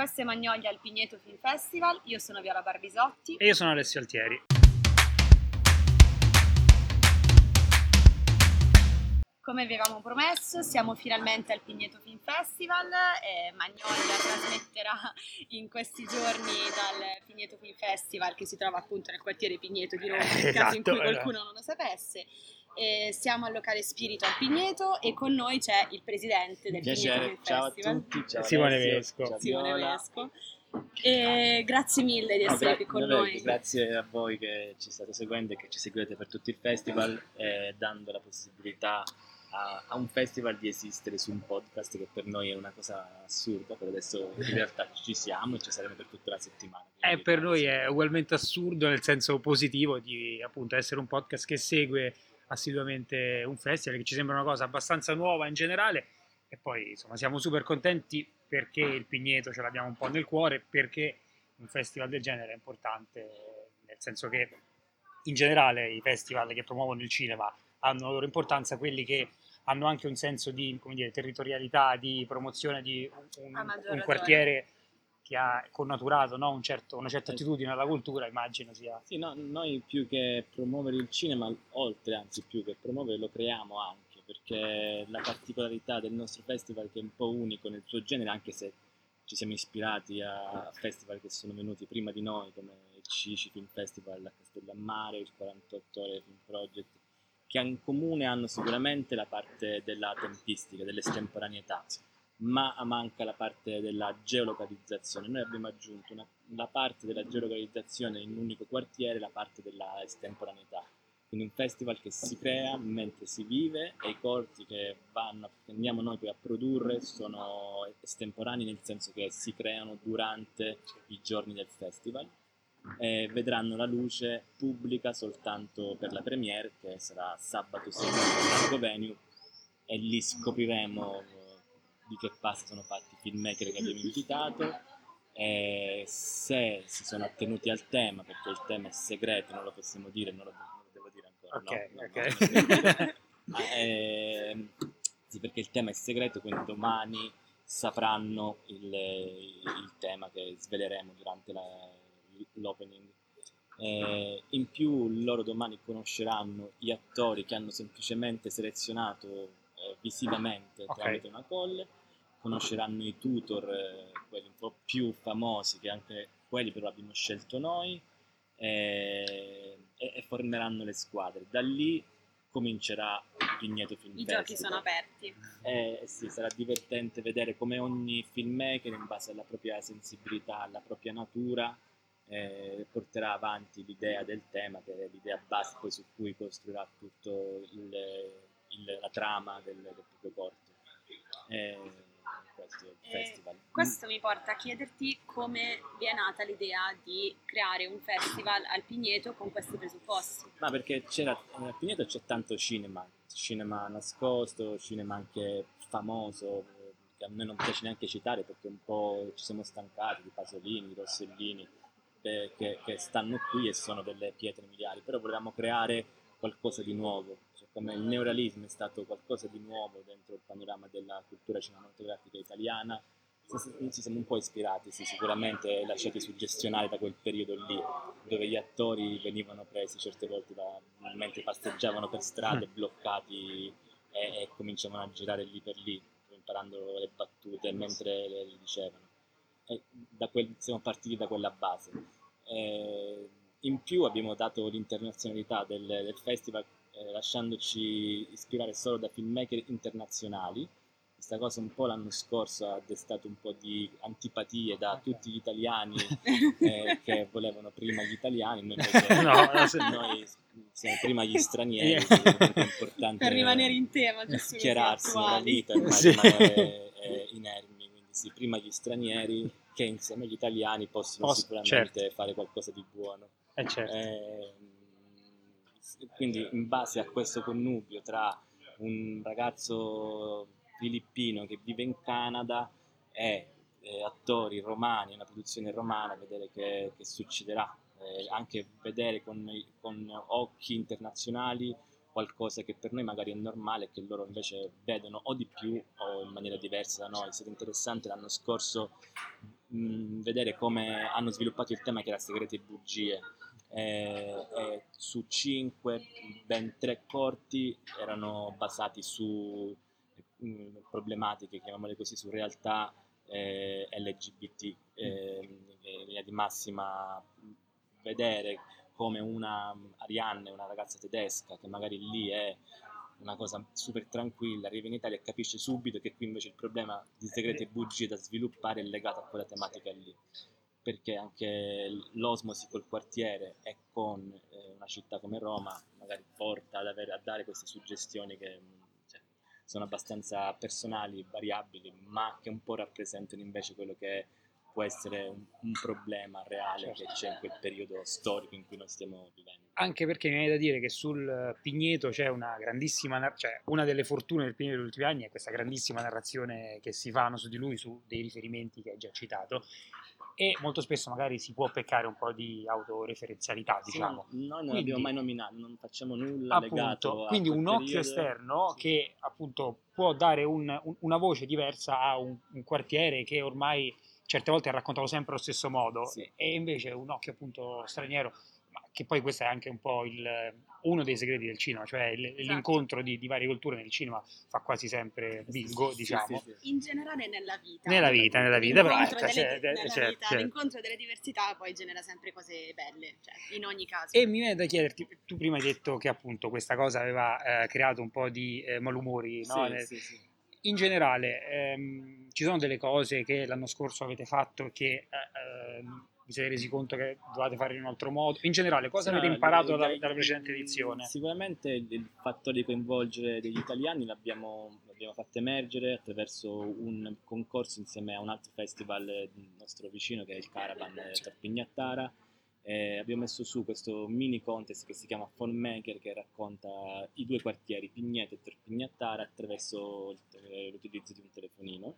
Questo è Magnolia al Pigneto Film Festival, io sono Viola Barbisotti. E io sono Alessio Altieri. Come avevamo promesso, siamo finalmente al Pigneto Film Festival e Magnolia trasmetterà in questi giorni dal Pigneto Film Festival che si trova appunto nel quartiere Pigneto di Roma, nel caso in Esatto, cui qualcuno esatto. non lo sapesse. E siamo al locale Spirito al Pigneto e con noi c'è il presidente del Pigneto Piacere, Film ciao a Festival. tutti, ciao Simone Vesco. ciao Simone. Vesco. E grazie mille di No, essere gra- qui con noi. Grazie a voi che ci state seguendo e che ci seguite per tutto il festival, eh, dando la possibilità a, a un festival di esistere su un podcast che per noi è una cosa assurda, per adesso in realtà ci siamo e ci saremo per tutta la settimana. Eh, per noi è ugualmente assurdo nel senso positivo di appunto essere un podcast che segue assiduamente un festival, che ci sembra una cosa abbastanza nuova in generale. E poi insomma siamo super contenti perché il Pigneto ce l'abbiamo un po' nel cuore, perché un festival del genere è importante, nel senso che in generale i festival che promuovono il cinema hanno la loro importanza, quelli che hanno anche un senso di come dire, territorialità, di promozione di un, un quartiere che ha connaturato no? un certo- una Eh. certa attitudine alla cultura, immagino sia. Sì, no, noi più che promuovere il cinema, oltre anzi più che promuovere, lo creiamo anche, perché la particolarità del nostro festival che è un po' unico nel suo genere, anche se ci siamo ispirati a festival che sono venuti prima di noi, come il Cici Film Festival a Castellammare, il 48 Ore Film Project, che in comune hanno sicuramente la parte della tempistica, dell'estemporaneità, ma manca la parte della geolocalizzazione. Noi abbiamo aggiunto una- la parte della geolocalizzazione in un unico quartiere, la parte della estemporaneità. Quindi un festival che si crea mentre si vive e i corti che, vanno, che andiamo noi poi a produrre sono estemporanei nel senso che si creano durante i giorni del festival e vedranno la luce pubblica soltanto per la premiere che sarà sabato sera al Venue e lì scopriremo di che pasta sono fatti i filmmaker che abbiamo invitato e se si sono attenuti al tema perché il tema è segreto non lo possiamo dire non lo, non lo devo dire ancora Ok, no, no, ok. no. Ah, ehm, sì, perché il tema è segreto quindi domani sapranno il, il tema che sveleremo durante la- l'opening eh, in più loro domani conosceranno gli attori che hanno semplicemente selezionato eh, visivamente Ok. tramite una call, conosceranno i tutor, eh, quelli un po' più famosi, che anche quelli però abbiamo scelto noi, eh, e, e formeranno le squadre. Da lì comincerà il Pigneto Film I Festival. giochi sono aperti. Eh sì, sarà divertente vedere come ogni filmmaker, in base alla propria sensibilità, alla propria natura, eh, porterà avanti l'idea del tema, che è l'idea base poi su cui costruirà tutto il- il- la trama del, del proprio corto. Eh, Eh, festival. Questo mi porta a chiederti come vi è nata l'idea di creare un festival al Pigneto con questi presupposti. Ma perché c'era, a Pineto c'è tanto cinema, cinema nascosto, cinema anche famoso, eh, che a me non piace neanche citare perché un po' ci siamo stancati di Pasolini, di Rossellini, eh, che, che stanno qui e sono delle pietre miliari, però volevamo creare qualcosa di nuovo, come il neorealismo è stato qualcosa di nuovo dentro il panorama della cultura cinematografica italiana, ci ci siamo un po' ispirati, sì, sicuramente lasciati suggestionare da quel periodo lì, dove gli attori venivano presi certe volte da, mentre pasteggiavano per strade, bloccati e, e cominciavano a girare lì per lì, imparando le battute mentre le, le dicevano. E da quel- siamo partiti da quella base. Eh, in più abbiamo dato l'internazionalità del, del festival eh, lasciandoci ispirare solo da filmmaker internazionali. Questa cosa un po' l'anno scorso ha destato un po' di antipatie da tutti gli italiani eh, che volevano prima gli italiani, noi invece No, noi siamo prima gli stranieri, per rimanere in tema, giusto schierarsi nella vita e Sì. rimanere eh, inermi, quindi sì, prima gli stranieri che insieme agli italiani possono Posso- sicuramente certo. fare qualcosa di buono. Eh, certo. Ehm, quindi in base a questo connubio tra un ragazzo filippino che vive in Canada e eh, attori romani, una produzione romana, vedere che, che succederà, Eh, anche vedere con, con occhi internazionali qualcosa che per noi magari è normale e che loro invece vedono o di più o in maniera diversa da noi. È stato interessante l'anno scorso mh, vedere come hanno sviluppato il tema che era segreti e bugie. Eh, e su cinque, ben tre corti erano basati su mh, problematiche, chiamiamole così, su realtà eh, LGBT, eh, in linea di massima vedere come una Arianne, una ragazza tedesca che magari lì è una cosa super tranquilla, arriva in Italia e capisce subito che qui invece il problema di segreti e bugie da sviluppare è legato a quella tematica lì. Perché anche l'osmosi col quartiere e con eh, una città come Roma magari porta ad avere, a dare queste suggestioni che cioè, sono abbastanza personali, variabili, ma che un po' rappresentano invece quello che può essere un, un problema reale certo. che c'è in quel periodo storico in cui noi stiamo vivendo. Anche perché mi viene da dire che sul Pigneto c'è una grandissima, cioè una delle fortune del Pigneto degli ultimi anni è questa grandissima narrazione che si fanno su di lui, su dei riferimenti che hai già citato, e molto spesso magari si può peccare un po' di autoreferenzialità, diciamo. Sì, noi non quindi, abbiamo mai nominato, non facciamo nulla appunto, legato Quindi un periodo. occhio esterno sì. che appunto può dare un, un, una voce diversa a un, un quartiere che ormai certe volte raccontano sempre allo stesso modo sì. e invece un occhio appunto straniero, che poi questo è anche un po' il, uno dei segreti del cinema, cioè esatto. l'incontro di, di, varie culture nel cinema fa quasi sempre bingo, diciamo. Sì, sì, In generale nella vita. Nella vita, nella vita, però ecco, delle, cioè, nella cioè, vita, cioè. l'incontro delle diversità poi genera sempre cose belle, cioè, in ogni caso. E mi viene da chiederti, tu prima hai detto che appunto questa cosa aveva eh, creato un po' di eh, malumori, no? Sì, sì, sì in generale ehm, ci sono delle cose che l'anno scorso avete fatto che eh, ehm, vi siete resi conto che dovete fare in un altro modo? In generale, cosa sì, avete imparato da, dalla precedente edizione? Sicuramente il fatto di coinvolgere degli italiani l'abbiamo, l'abbiamo fatto emergere attraverso un concorso insieme a un altro festival nostro vicino che è il Caravan Tarpignattara eh, abbiamo messo su questo mini contest che si chiama Phone Maker che racconta i due quartieri Pigneto e Terpignattara attraverso eh, l'utilizzo di un telefonino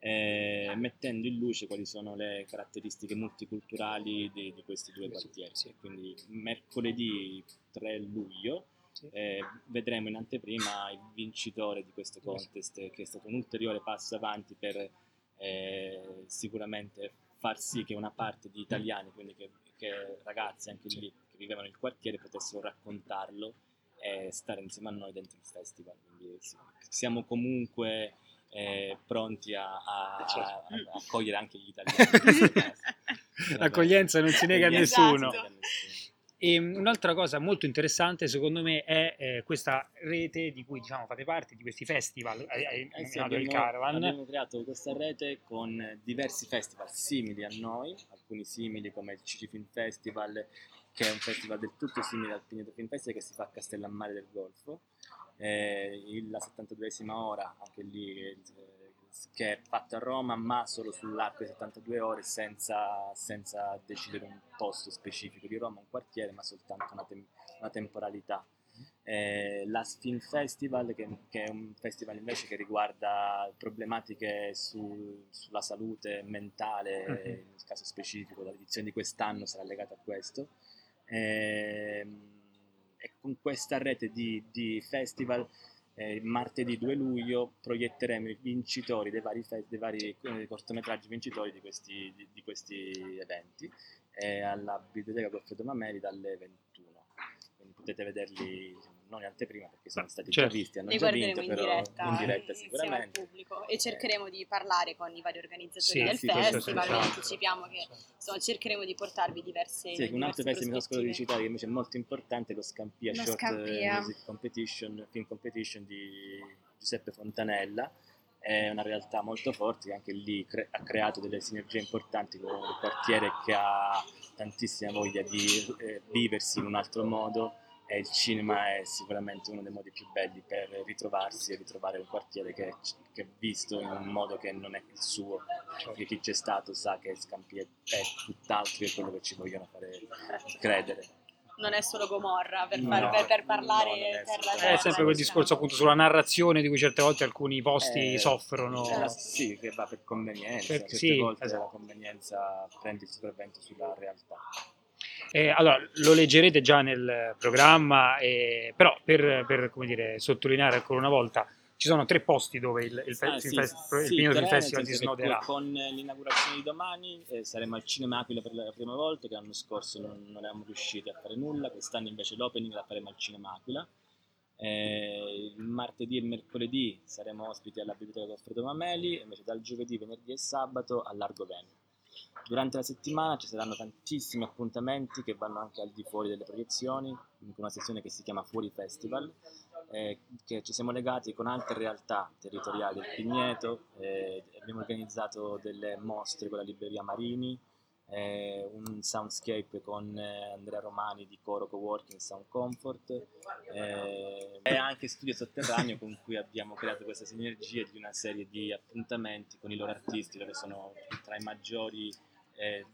eh, mettendo in luce quali sono le caratteristiche multiculturali di, di questi due quartieri sì, sì. quindi mercoledì 3 luglio eh, vedremo in anteprima il vincitore di questo contest che è stato un ulteriore passo avanti per eh, sicuramente far sì che una parte di italiani, quindi che che ragazzi anche lì che vivevano nel quartiere potessero raccontarlo e stare insieme a noi dentro il festival. Quindi sì, siamo comunque eh, pronti a, a, a, a, accogliere anche gli italiani. L'accoglienza non si nega a nessuno. Esatto. E un'altra cosa molto interessante secondo me è eh, questa rete di cui diciamo fate parte, di questi festival, hai eh, sì, abbiamo, il Caravan. Abbiamo creato questa rete con diversi festival simili a noi, alcuni simili come il Cici Film Festival, che è un festival del tutto simile al Pigneto Film Festival che si fa a Castellammare del Golfo, eh, la 72esima ora, anche lì eh, che è fatto a Roma ma solo sull'arco di 72 ore senza, senza, decidere un posto specifico di Roma, un quartiere, ma soltanto una, tem- una temporalità. Eh, la Film Festival, che, che, è un festival invece che riguarda problematiche su, sulla salute mentale, mm-hmm. nel caso specifico, l'edizione di quest'anno sarà legata a questo. Eh, e con questa rete di, di festival eh, martedì 2 luglio proietteremo i vincitori dei vari, fe- dei vari eh, cortometraggi vincitori di questi, di, di questi eventi eh, alla Biblioteca Goffredo Mameli dalle 21. Quindi potete vederli diciamo, non in anteprima perché sono stati certo. già visti, hanno Li già vinto, in però diretta, in diretta sicuramente. pubblico e cercheremo di parlare con i vari organizzatori sì, del sì, festival, vi anticipiamo che insomma, cercheremo di portarvi diverse Sì, un altro festival mi sono di citare che invece è molto importante, lo Scampia lo Short Scampia. Music Competition, Film Competition di Giuseppe Fontanella è una realtà molto forte che anche lì cre- ha creato delle sinergie importanti con un quartiere che ha tantissima voglia di eh, viversi in un altro modo e il cinema è sicuramente uno dei modi più belli per ritrovarsi e ritrovare un quartiere che, che è visto in un modo che non è il suo. Perché chi c'è stato sa che Scampi è, è tutt'altro che quello che ci vogliono fare credere non è solo Gomorra per, far, no, per, per parlare no, per la È sempre quel discorso appunto sulla narrazione di cui certe volte alcuni posti eh, soffrono. Eh, sì, che va per convenienza, per, certe sì, volte esatto. la convenienza prende il sopravvento sulla realtà. Eh, allora, lo leggerete già nel programma, eh, però per, per dire, sottolineare ancora una volta, ci sono tre posti dove il, il, Ah, il sì, fest- il sì, Pinot tre, Festival si snoderà. Con l'inaugurazione di domani eh, saremo al Cinema Aquila per la prima volta, che l'anno scorso non, non eravamo riusciti a fare nulla, quest'anno invece l'opening la faremo al Cinema Aquila. Eh, il martedì e il mercoledì saremo ospiti alla Biblioteca Goffredo Mameli, invece dal giovedì, venerdì e sabato al Largo Veneto. Durante la settimana ci saranno tantissimi appuntamenti che vanno anche al di fuori delle proiezioni, in una sezione che si chiama Fuori Festival, eh, che ci siamo legati con altre realtà territoriali del Pigneto, eh, abbiamo organizzato delle mostre con la libreria Marini, eh, un soundscape con eh, Andrea Romani di Coro Coworking Sound Comfort eh, e anche Studio Sotterraneo con cui abbiamo creato questa sinergia di una serie di appuntamenti con i loro artisti, loro sono tra i maggiori eh,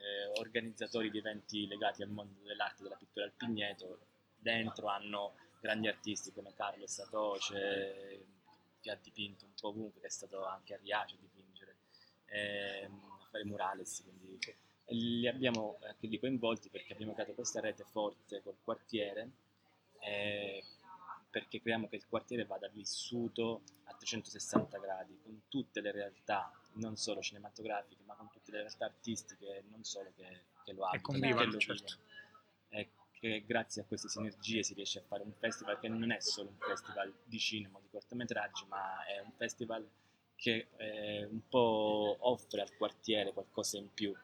eh, organizzatori di eventi legati al mondo dell'arte della pittura al Pigneto, dentro hanno grandi artisti come Carlo Satoce, che ha dipinto un po' ovunque, che è stato anche a Riace a dipingere, ehm, fare murales, quindi e li abbiamo anche lì coinvolti perché abbiamo creato questa rete forte col quartiere, eh, perché crediamo che il quartiere vada vissuto a 360 gradi, con tutte le realtà, non solo cinematografiche, ma con tutte le realtà artistiche, non solo che, che lo abitano, convivano, che lo certo. vivono. E che grazie a queste sinergie si riesce a fare un festival che non è solo un festival di cinema, di cortometraggi, ma è un festival che eh, un po' offre al quartiere qualcosa in più.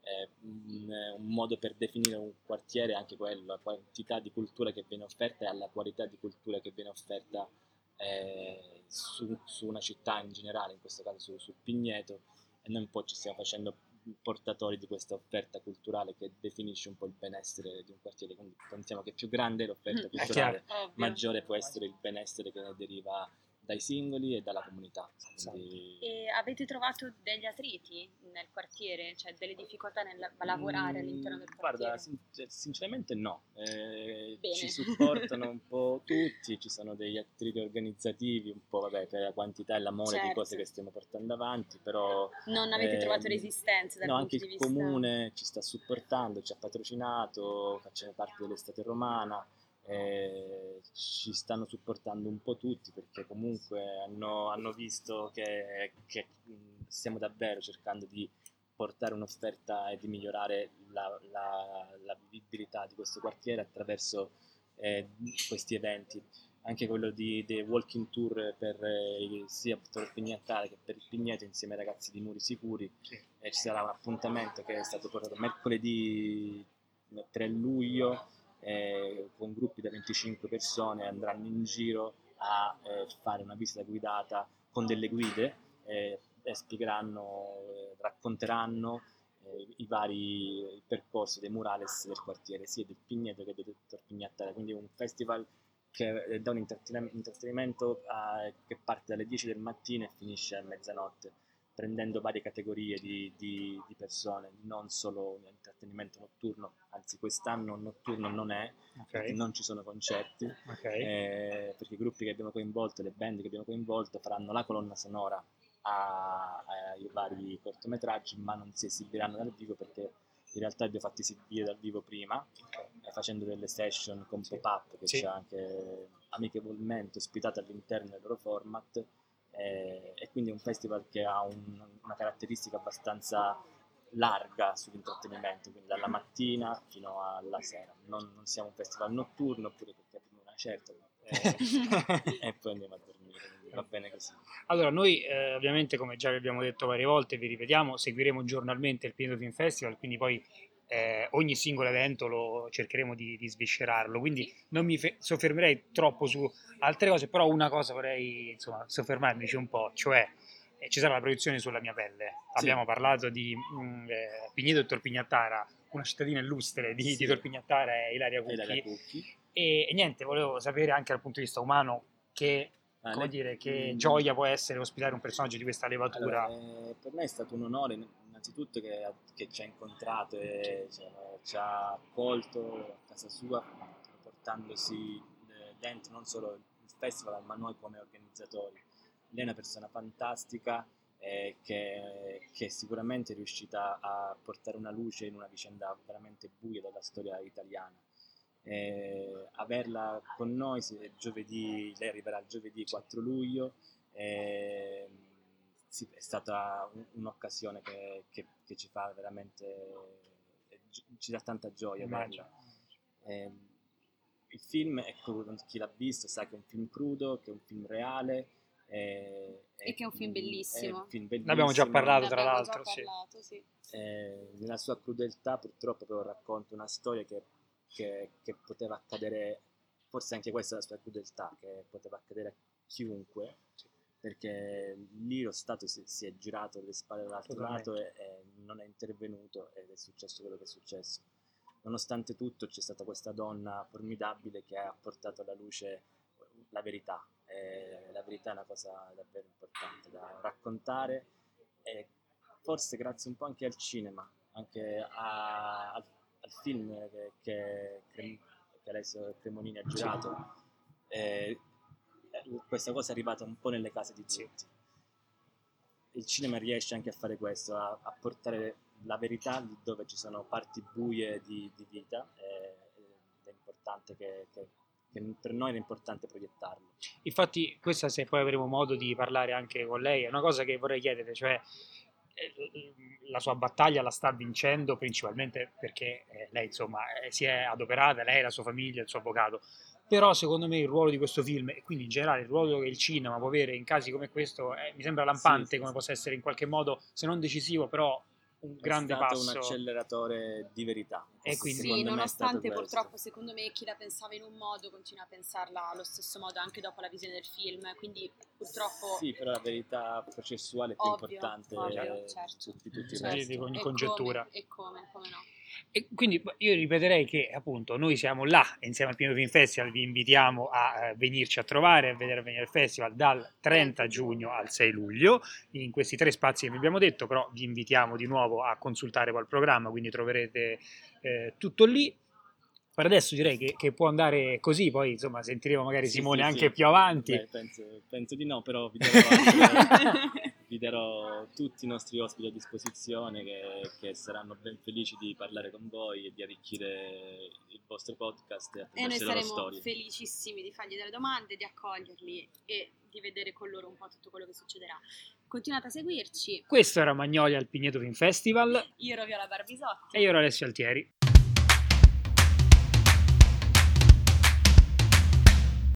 È un, un modo per definire un quartiere è anche quello, la quantità di cultura che viene offerta e alla qualità di cultura che viene offerta eh, su, su una città in generale, in questo caso su, su Pigneto, e noi un po' ci stiamo facendo portatori di questa offerta culturale che definisce un po' il benessere di un quartiere, quindi pensiamo che più grande l'offerta Mm, culturale, maggiore può essere il benessere che ne deriva dai singoli e dalla comunità. Esatto. Quindi- E avete trovato degli atriti nel quartiere? Cioè delle difficoltà nel la- lavorare Mm, all'interno del quartiere? Guarda, cioè, sinceramente no, Eh, ci supportano un po' tutti, ci sono degli attriti organizzativi, un po' vabbè, per la quantità e l'amore di Certo. cose che stiamo portando avanti, però Non avete ehm, trovato resistenze dal no, punto anche di il vista... comune ci sta supportando, ci ha patrocinato, facciamo parte dell'estate romana, eh, ci stanno supportando un po' tutti perché comunque hanno, hanno visto che, che, stiamo davvero cercando di portare un'offerta e di migliorare la, la- la vivibilità di questo quartiere attraverso eh, questi eventi. Anche quello di, dei walking tour per eh, sia per il Pignettale che per il Pigneto insieme ai ragazzi di Muri Sicuri. Sì. Ci sarà un appuntamento che è stato portato mercoledì 3 luglio eh, con gruppi da 25 persone andranno in giro a eh, fare una visita guidata con delle guide eh, spiegheranno, eh, racconteranno eh, i vari percorsi dei murales del quartiere, sia del Pigneto che del dottor Pignattare, quindi un festival che eh, dà un intrattenimento che parte dalle 10 del mattino e finisce a mezzanotte, prendendo varie categorie di, di- di persone, non solo un intrattenimento notturno, anzi quest'anno notturno non è, perché Ok, non ci sono concerti, ok. eh, perché i gruppi che abbiamo coinvolto, le band che abbiamo coinvolto faranno la colonna sonora a- ai vari cortometraggi, ma non si esibiranno dal vivo perché in realtà li ho fatti esibire dal vivo prima, eh, facendo delle session con Sì. pop-up che Sì. ci ha anche amichevolmente ospitato all'interno del loro format. Eh, e quindi è un festival che ha un- una caratteristica abbastanza larga sull'intrattenimento, quindi dalla mattina fino alla sera. Non, non siamo un festival notturno, oppure perché abbiamo una certa, eh, e poi andiamo a dormire, va bene così. Allora, noi eh, ovviamente, come già vi abbiamo detto varie volte, vi ripetiamo, seguiremo giornalmente il Pineto Film Festival, quindi poi eh, ogni singolo evento lo cercheremo di, di sviscerarlo, quindi non mi fe- soffermerei troppo su altre cose, però una cosa vorrei insomma, soffermarmici un po', cioè eh, ci sarà la proiezione sulla mia pelle. Abbiamo parlato di mh, eh, Pigneto e Torpignattara, una cittadina illustre di, Sì. di Torpignattara e Ilaria Cucchi. Ilaria Cucchi. E, e niente, volevo sapere anche dal punto di vista umano che, Ah, come lei- dire, che Mm. gioia può essere ospitare un personaggio di questa levatura. Allora, eh, per me è stato un onore innanzitutto che, che ci ha incontrato e ci ha- ci ha accolto a casa sua portandosi eh, dentro non solo il festival ma noi come organizzatori. Lei è una persona fantastica eh, che, che sicuramente è riuscita a portare una luce in una vicenda veramente buia della storia italiana. Eh, averla con noi giovedì, lei arriverà il giovedì 4 luglio. Eh, sì, è stata un'occasione che, che, che, ci fa veramente, ci dà tanta gioia. Eh, il film, ecco, chi l'ha visto sa che è un film crudo, che è un film reale. Eh, e che è un film bellissimo. Film bellissimo. Ne abbiamo già parlato, tra l'altro. Parlato, sì. Sì. Eh, nella sua crudeltà, purtroppo, però racconta una storia che, che, che, poteva accadere, forse anche questa è la sua crudeltà, che poteva accadere a chiunque perché lì lo Stato si, si è girato le spalle dall'altro lato e, e, non è intervenuto ed è successo quello che è successo. Nonostante tutto c'è stata questa donna formidabile che ha portato alla luce la verità. E la verità è una cosa davvero importante da raccontare e forse grazie un po' anche al cinema, anche a, al, al, film che, che, che Alessio Cremonini ha girato. Eh, questa cosa è arrivata un po' nelle case di tutti. Il cinema riesce anche a fare questo, a, a portare la verità lì dove ci sono parti buie di, di vita ed è importante che, che, che, per noi è importante proiettarlo. Infatti questa se poi avremo modo di parlare anche con lei è una cosa che vorrei chiedere, cioè la sua battaglia la sta vincendo principalmente perché eh, lei insomma eh, si è adoperata, lei, la sua famiglia, il suo avvocato. Però secondo me il ruolo di questo film e quindi in generale il ruolo che il cinema può avere in casi come questo è, mi sembra lampante sì, come possa essere in qualche modo se non decisivo però un è grande passo un acceleratore di verità. E quindi sì, nonostante purtroppo secondo me chi la pensava in un modo continua a pensarla allo stesso modo anche dopo la visione del film. Quindi purtroppo sì però la verità processuale è più ovvio, importante ovvio, certo. tutti, tutti certo. di ogni congettura e come, come no e quindi io ripeterei che appunto noi siamo là insieme al Pino Film Festival, vi invitiamo a eh, venirci a trovare, a vedere venire il festival dal 30 giugno al 6 luglio, in questi tre spazi che vi abbiamo detto, però vi invitiamo di nuovo a consultare poi il programma, quindi troverete eh, tutto lì. Per adesso direi che, che, può andare così, poi insomma sentiremo magari sì, Simone sì, anche sì. più avanti. Beh, penso, penso, di no, però vi darò vi darò tutti i nostri ospiti a disposizione che, che, saranno ben felici di parlare con voi e di arricchire il vostro podcast e, e noi saremo felicissimi di fargli delle domande, di accoglierli e di vedere con loro un po' tutto quello che succederà. Continuate a seguirci. Questo era Magnolia al Pigneto Film Festival. Io ero Viola Barbisotti. E io ero Alessio Altieri.